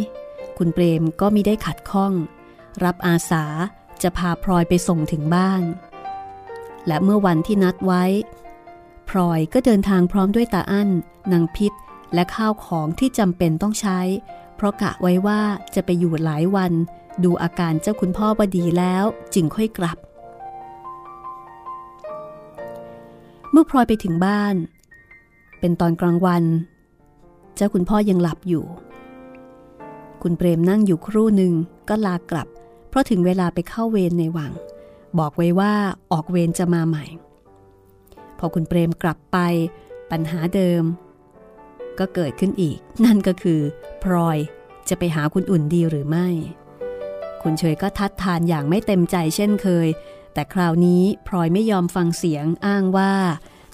คุณเปรมก็มิได้ขัดข้อง รับอาสาจะพาพลอยไปส่งถึงบ้าน และเมื่อวันที่นัดไว้ พลอยก็เดินทางพร้อมด้วยตาอั้นนางพิษ และข้าวของที่จำเป็นต้องใช้ เพราะกะไว้ว่าจะไปอยู่หลายวัน ดูอาการเจ้าคุณพ่อวดีแล้วจึงค่อยกลับ เมื่อพลอยไปถึงบ้าน เป็นตอนกลางวัน เจ้าคุณพ่อยังหลับอยู่ คุณเปรมนั่งอยู่ครู่หนึ่งก็ลากลับ เพราะถึงเวลาไปเข้าเวรในวัง บอกไว้ว่าออกเวรจะมาใหม่ พอคุณเปรมกลับไปปัญหาเดิม ก็เกิดขึ้นอีก นั่นก็คือพลอยจะไปหาคุณอุ่นดีหรือไม่ คุณเฉยก็ทัดทานอย่างไม่เต็มใจเช่นเคย แต่คราวนี้พลอยไม่ยอมฟังเสียงอ้างว่า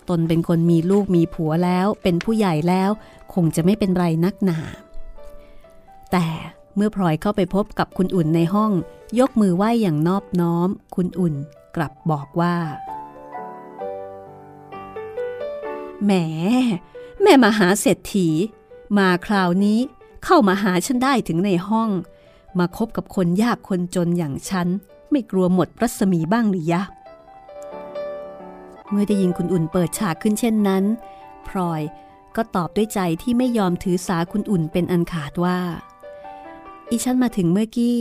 ตนเป็นคนมีลูกมีผัวแล้ว เป็นผู้ใหญ่แล้ว คงจะไม่เป็นไรนักหนา แต่เมื่อพลอยเข้าไปพบกับคุณอุ่นในห้อง ยกมือไหว้อย่างนอบน้อม คุณอุ่นกลับบอกว่า แหม แม่มาหาเศรษฐี มาคราวนี้เข้ามาหาฉันได้ถึงในห้อง มาคบกับคนยากคนจนอย่างฉัน ไม่กลัวหมดรัศมีบ้างหรือยะ เมื่อได้ยินคุณอุ่นเปิดฉากขึ้นเช่นนั้น พลอย ก็ตอบด้วยใจที่ไม่ยอมถือสาคุณอุ่นเป็นอันขาดว่า อีฉันมาถึงเมื่อกี้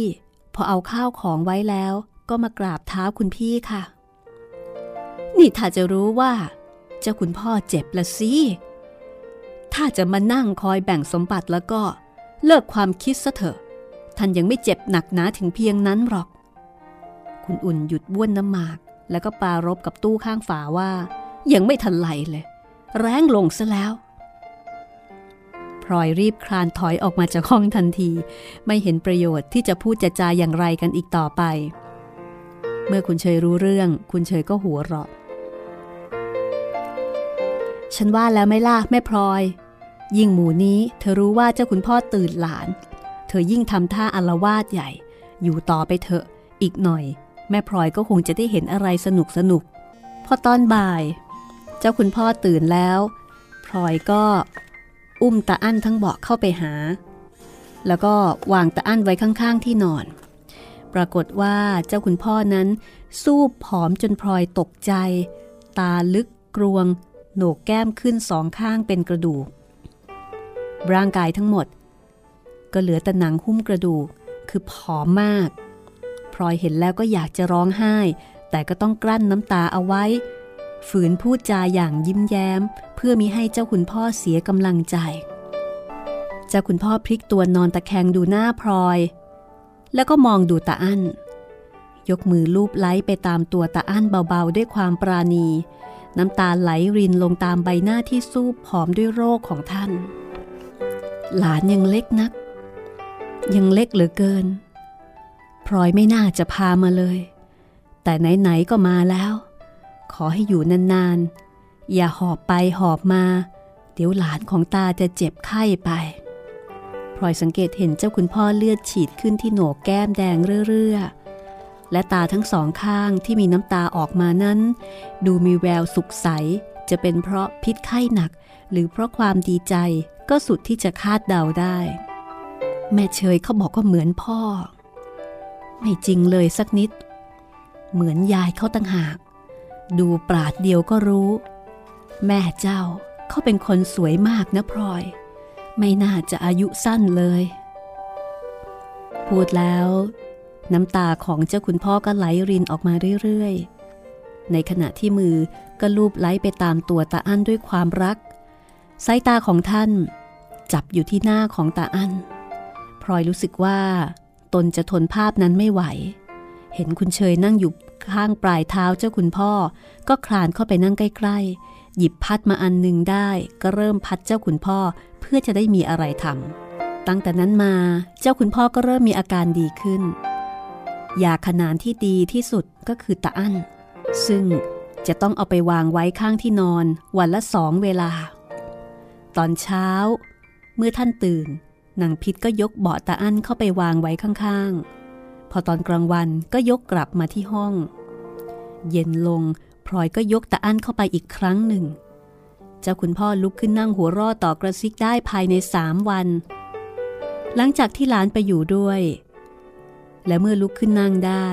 พอเอาข้าวของไว้แล้วก็มากราบเท้าคุณพี่ค่ะ นี่ถ้าจะรู้ว่า เจ้าคุณพ่อเจ็บละสิถ้าจะมานั่งคอยแบ่งสมบัติแล้วก็ เลิกความคิดซะเถอะ ท่านยังไม่เจ็บหนักหนาถึงเพียงนั้นหรอก คุณอุ่นหยุดบ้วนน้ำหมาก แล้วก็ปารบกับตู้ข้างฝาว่า ยังไม่ทันไหลเลย แรงลงซะแล้ว พลอยรีบคลานถอยออกมาจากห้องทันที ไม่เห็นประโยชน์ที่จะพูดจะจาอย่างไรกันอีกต่อไป เมื่อคุณเชยรู้เรื่อง คุณเชยก็หัวเราะ ฉันว่าแล้วไม่ล่ะแม่พลอย ยิ่งหมูนี้เธอรู้ว่าเจ้าคุณพ่อตื่นหลาน เธอยิ่งทำท่าอลวาดใหญ่ อยู่ต่อไปเถอะอีกหน่อย แม่พลอยก็คงจะได้เห็นอะไรสนุกสนุกพอตอนบ่าย เจ้าคุณพ่อตื่นแล้วพลอยก็ อุ้มตาอั้นทั้งเบาะเข้าไปหา แล้วก็วางตาอั้นไว้ข้างๆที่นอน ปรากฏว่าเจ้าคุณพ่อนั้น สู้ผอมจนพลอยตกใจ ตาลึกกรวง โหนกแก้มขึ้นสองข้างเป็นกระดูก ร่างกายทั้งหมด ก็เหลือแต่หนังหุ้มกระดูก คือผอมมาก พลอยเห็นแล้วก็อยากจะร้องไห้ แต่ก็ต้องกลั้นน้ำตาเอาไว้ ฝืนพูดจาอย่างยิ้มแย้ม เพื่อมิให้เจ้าคุณพ่อเสียกำลังใจ เจ้าคุณพ่อพลิกตัวนอนตะแคงดูหน้าพลอย แล้วก็มองดูตาอั้น ยกมือลูบไล้ไปตามตัวตาอั้นเบาๆ ด้วยความปราณี น้ำตาไหลรินลงตามใบหน้าที่สู้ผอมด้วยโรคของท่าน หลานยังเล็กนัก ยังเล็กเหลือเกินพลอยไม่น่าจะพามาเลย แต่ไหนๆก็มาแล้ว ขอให้อยู่นานๆ อย่าหอบไปหอบมา เดี๋ยวหลานของตาจะเจ็บไข้ไปพลอยสังเกตเห็นเจ้าคุณพ่อเลือดฉีดขึ้นที่โหนกแก้มแดงเรื่อๆและตาทั้งสองข้างที่มีน้ำตาออกมานั้น ดูมีแววสุขใส จะเป็นเพราะพิษไข้หนัก หรือเพราะความดีใจก็สุดที่จะคาดเดาได้ แม่เชยเขาบอกว่าเหมือนพ่อ ไม่จริงเลยสักนิด เหมือนยายเขาตั้งหาก ดูปราดเดียวก็รู้ แม่เจ้าเขาเป็นคนสวยมากนะพลอย ไม่น่าจะอายุสั้นเลย พูดแล้ว น้ำตาของเจ้าคุณพ่อก็ไหลรินออกมาเรื่อยๆ ในขณะที่มือก็ลูบไล้ไปตามตัวตาอั้นด้วยความรัก สายตาของท่าน จับอยู่ที่หน้าของตาอั้นพลอยรู้สึกว่า ตนจะทนภาพนั้นไม่ไหว เห็นคุณเชยนั่งอยู่ ข้างปลายเท้าเจ้าคุณพ่อ ก็คลานเข้าไปนั่งใกล้ ๆ หยิบพัดมาอันหนึ่งได้ ก็เริ่มพัดเจ้าคุณพ่อเพื่อจะได้มีอะไรทำตั้งแต่นั้นมาเจ้าคุณพ่อก็เริ่มมีอาการดีขึ้นยาขนานที่ดีที่สุดก็คือตะอั้น ซึ่งจะต้องเอาไปวางไว้ข้างที่นอนวันละสองเวลา ตอนเช้า เมื่อท่านตื่นนางพิษก็ยกเบาะตาอั้นเข้าไปวางไว้ข้างๆ พอตอนกลางวันก็ยกกลับมาที่ห้อง เย็นลงพลอยก็ยกตาอั้นเข้าไปอีกครั้งหนึ่ง เจ้าคุณพ่อลุกขึ้นนั่งหัวรอต่อกระซิกได้ภายในสามวัน หลังจากที่หลานไปอยู่ด้วย และเมื่อลุกขึ้นนั่งได้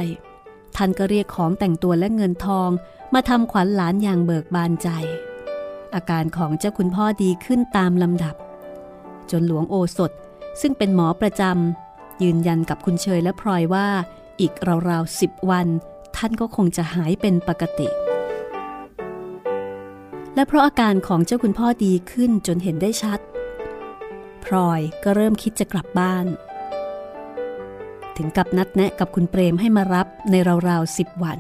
ท่านก็เรียกของแต่งตัวและเงินทองมาทำขวัญหลานอย่างเบิกบานใจ อาการของเจ้าคุณพ่อดีขึ้นตามลำดับ จนหลวงโอสถซึ่งเป็นหมอประจำ ยืนยันกับคุณเชยและพลอยว่า อีกราวๆสิบวัน ท่านก็คงจะหายเป็นปกติ และเพราะอาการของเจ้าคุณพ่อดีขึ้นจนเห็นได้ชัด พลอยก็เริ่มคิดจะกลับบ้าน ถึงกับนัดแนะกับคุณเปรมให้มารับในราวๆสิบวัน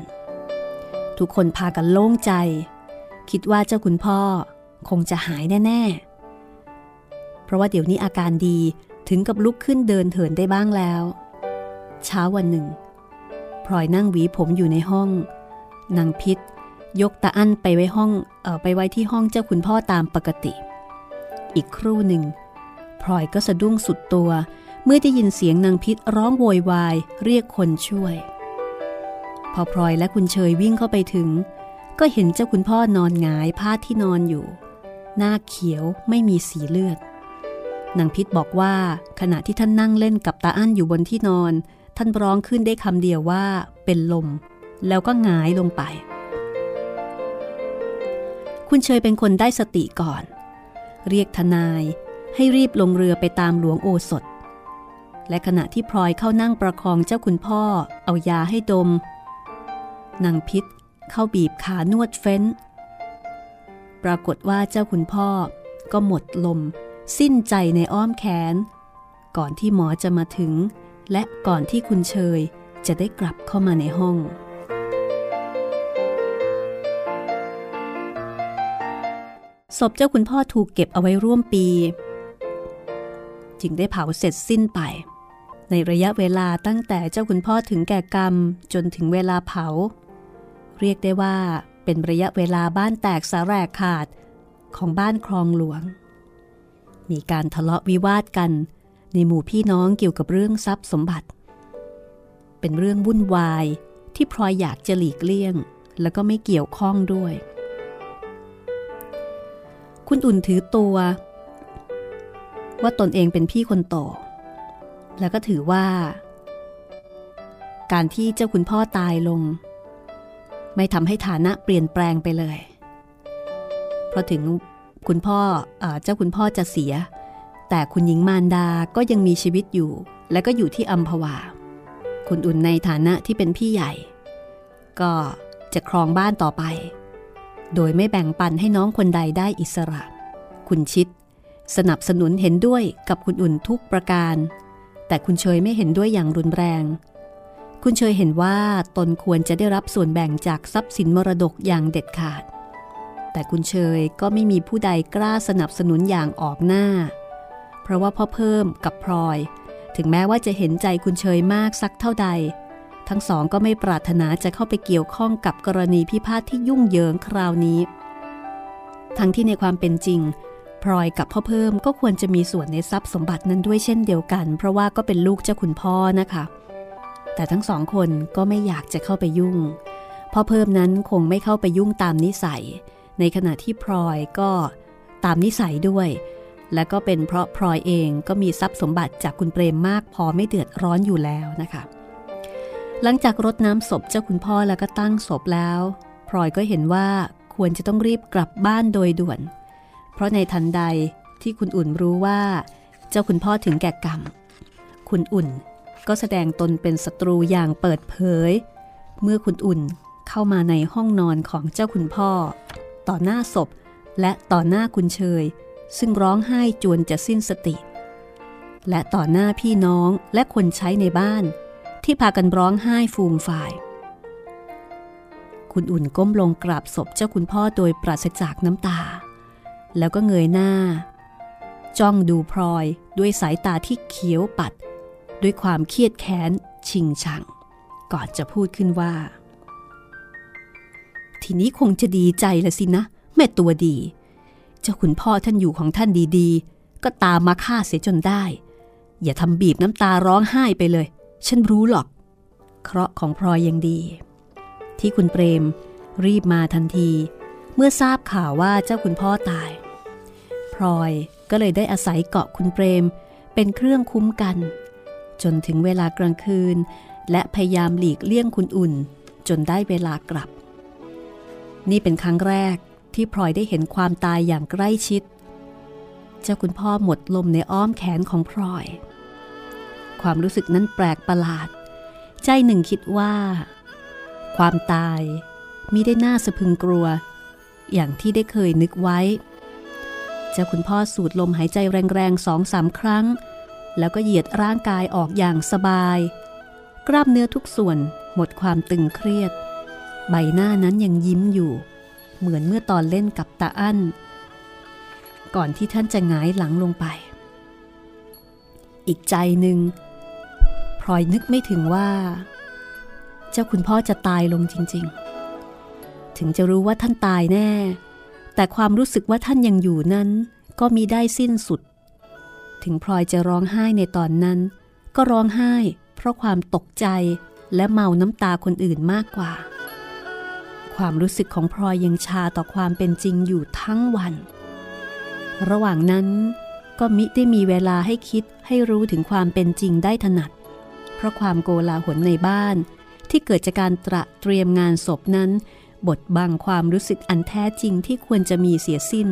ทุกคนพากันโล่งใจ คิดว่าเจ้าคุณพ่อคงจะหายแน่ ๆ เพราะว่าเดี๋ยวนี้อาการดี ถึงกับลุกขึ้นเดินเถินได้บ้างแล้ว เช้าวันหนึ่งพลอยนั่งหวีผมอยู่ในห้อง นางพิษยกตาอั้นไปไว้ห้องเออไปไว้ที่ห้องเจ้าคุณพ่อตามปกติ อีกครู่หนึ่งพลอยก็สะดุ้งสุดตัว เมื่อได้ยินเสียงนางพิษร้องโวยวายเรียกคนช่วย พอพลอยและคุณเชยวิ่งเข้าไปถึง ก็เห็นเจ้าคุณพ่อนอนหงายผ้าที่นอนอยู่ หน้าเขียวไม่มีสีเลือด นางพิษบอกว่าขณะที่ท่านนั่งเล่นกับตาอั้นอยู่บนที่นอน ท่านร้องขึ้นได้คำเดียวว่าเป็นลม แล้วก็หงายลงไป คุณเชยเป็นคนได้สติก่อน เรียกทนายให้รีบลงเรือไปตามหลวงโอสถ และขณะที่พลอยเข้านั่งประคองเจ้าคุณพ่อ เอายาให้ดมนางพิษเข้าบีบขานวดเฟ้น ปรากฏว่าเจ้าคุณพ่อก็หมดลม สิ้นใจในอ้อมแขน ก่อนที่หมอจะมาถึง และก่อนที่คุณเชยจะได้กลับเข้ามาในห้อง ศพเจ้าคุณพ่อถูกเก็บเอาไว้ร่วมปี จึงได้เผาเสร็จสิ้นไป ในระยะเวลาตั้งแต่เจ้าคุณพ่อถึงแก่กรรม จนถึงเวลาเผา เรียกได้ว่าเป็นระยะเวลาบ้านแตกสาแรกขาดของบ้านคลองหลวง มีการทะเลาะวิวาทกัน ในหมู่พี่น้องเกี่ยวกับเรื่องทรัพย์สมบัติ เป็นเรื่องวุ่นวายที่พลอยอยากจะหลีกเลี่ยง แล้วก็ไม่เกี่ยวข้องด้วย คุณอุ่นถือตัว ว่าตนเองเป็นพี่คนโตแล้วก็ถือว่า การที่เจ้าคุณพ่อตายลง ไม่ทำให้ฐานะเปลี่ยนแปลงไปเลย เพราะถึง คุณพ่ออเจ้าคุณพ่อจะเสีย แต่คุณหญิงมารดาก็ยังมีชีวิตอยู่ และก็อยู่ที่อัมพวา คุณอุ่นในฐานะที่เป็นพี่ใหญ่ ก็จะครองบ้านต่อไป โดยไม่แบ่งปันให้น้องคนใดได้อิสระ คุณชิด สนับสนุนเห็นด้วยกับคุณอุ่นทุกประการ แต่คุณเชยไม่เห็นด้วยอย่างรุนแรง คุณเชยเห็นว่าตนควรจะได้รับส่วนแบ่งจากทรัพย์สินมรดกอย่างเด็ดขาด แต่คุณเชยก็ไม่มีผู้ใดกล้าสนับสนุนอย่างออกหน้า เพราะว่าพ่อเพิ่มกับพลอย ถึงแม้ว่าจะเห็นใจคุณเชยมากสักเท่าใด ทั้งสองก็ไม่ปรารถนาจะเข้าไปเกี่ยวข้องกับกรณีพิพาทที่ยุ่งเหยิงคราวนี้ ทั้งที่ในความเป็นจริงพลอยกับพ่อเพิ่มก็ควรจะมีส่วนในทรัพย์สมบัตินั้นด้วยเช่นเดียวกัน เพราะว่าก็เป็นลูกเจ้าคุณพ่อนะคะ แต่ทั้งสองคนก็ไม่อยากจะเข้าไปยุ่งพ่อเพิ่มนั้นคงไม่เข้าไปยุ่งตามนิสัย ในขณะที่พลอยก็ตามนิสัยด้วย และก็เป็นเพราะพลอยเองก็มีทรัพย์สมบัติจากคุณเปรมมากพอไม่เดือดร้อนอยู่แล้วนะคะ หลังจากรดน้ำศพเจ้าคุณพ่อแล้วก็ตั้งศพแล้วพลอยก็เห็นว่าควรจะต้องรีบกลับบ้านโดยด่วน เพราะในทันใดที่คุณอุ่นรู้ว่า เจ้าคุณพ่อถึงแก่กรรม คุณอุ่นก็แสดงตนเป็นศัตรูอย่างเปิดเผย เมื่อคุณอุ่นเข้ามาในห้องนอนของเจ้าคุณพ่อ ต่อหน้าศพ และต่อหน้าคุณเชย ซึ่งร้องไห้จวนจะสิ้นสติ และต่อหน้าพี่น้องและคนใช้ในบ้าน ที่พากันร้องไห้ฟูมฝ่าย คุณอุ่นก้มลงกราบศพเจ้าคุณพ่อโดยปราศจากน้ำตา แล้วก็เงยหน้า จ้องดูพลอยด้วยสายตาที่เขียวปัด ด้วยความเครียดแค้นชิงชัง ก่อนจะพูดขึ้นว่า ทีนี้คงจะดีใจละสินะ แม่ตัวดี เจ้าคุณพ่อท่านอยู่ของท่านดีๆ ก็ตามมาฆ่าเสียจนได้ อย่าทำบีบน้ำตาร้องไห้ไปเลย ฉันรู้หรอก เคราะห์ของพลอยยังดี ที่คุณเปรม รีบมาทันที เมื่อทราบข่าวว่าเจ้าคุณพ่อตาย พลอยก็เลยได้อาศัยเกาะคุณเปรม เป็นเครื่องคุ้มกัน จนถึงเวลากลางคืน และพยายามหลีกเลี่ยงคุณอุ่น จนได้เวลากลับ นี่เป็นครั้งแรกที่พลอยได้เห็นความตายอย่างใกล้ชิด เจ้าคุณพ่อหมดลมในอ้อมแขนของพลอย ความรู้สึกนั้นแปลกประหลาด ใจหนึ่งคิดว่า ความตายมิได้น่าสะพึงกลัว อย่างที่ได้เคยนึกไว้ เจ้าคุณพ่อสูดลมหายใจแรงๆสองสามครั้ง แล้วก็เหยียดร่างกายออกอย่างสบาย กล้ามเนื้อทุกส่วนหมดความตึงเครียด ใบหน้านั้นยังยิ้มอยู่ เหมือนเมื่อตอนเล่นกับตาอั้น ก่อนที่ท่านจะหงายหลังลงไป อีกใจหนึ่งพลอยนึกไม่ถึงว่า เจ้าคุณพ่อจะตายลงจริง ๆ ถึงจะรู้ว่าท่านตายแน่ แต่ความรู้สึกว่าท่านยังอยู่นั้นก็มีได้สิ้นสุด ถึงพลอยจะร้องไห้ในตอนนั้น ก็ร้องไห้เพราะความตกใจและเมาน้ำตาคนอื่นมากกว่า ความรู้สึกของพลอยยังชาต่อความเป็นจริงอยู่ทั้งวัน ระหว่างนั้นก็มิได้มีเวลาให้คิดให้รู้ถึงความเป็นจริงได้ถนัด เพราะความโกลาหลในบ้านที่เกิดจากการตระเตรียมงานศพนั้น บทบังความรู้สึกอันแท้จริงที่ควรจะมีเสียสิ้น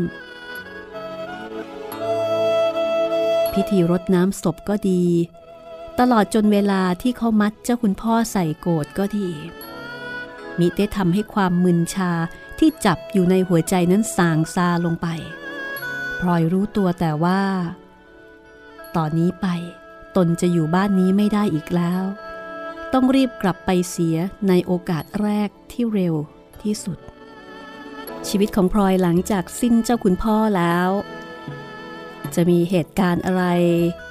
พิธีรดน้ำศพก็ดี ตลอดจนเวลาที่เขามัดเจ้าคุณพ่อใส่โกดก็ดี มิได้ทำให้ความมึนชาที่จับอยู่ในหัวใจนั้นสางซาลงไปพลอยรู้ตัวแต่ว่า ตอนนี้ไปตนจะอยู่บ้านนี้ไม่ได้อีกแล้ว ต้องรีบกลับไปเสียในโอกาสแรกที่เร็วที่สุด ชีวิตของพลอยหลังจากสิ้นเจ้าคุณพ่อแล้ว จะมีเหตุการณ์อะไร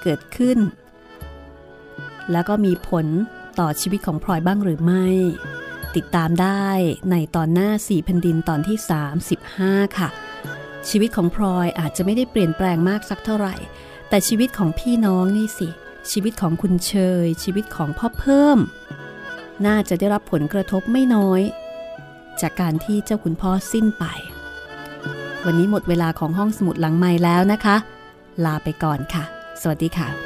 เกิดขึ้น แล้วก็มีผลต่อชีวิตของพลอยบ้างหรือไม่ ติดตามได้ในตอนหน้าสี่แผ่นดินตอนที่ 35 ค่ะ ชีวิตของพลอยอาจจะไม่ได้เปลี่ยนแปลงมากสักเท่าไหร่ แต่ชีวิตของพี่น้องนี่สิ ชีวิตของคุณเชย ชีวิตของพ่อเพิ่ม น่าจะได้รับผลกระทบไม่น้อย จากการที่เจ้าคุณพ่อสิ้นไป วันนี้หมดเวลาของห้องสมุดหลังใหม่แล้วนะคะ ลาไปก่อนค่ะ สวัสดีค่ะ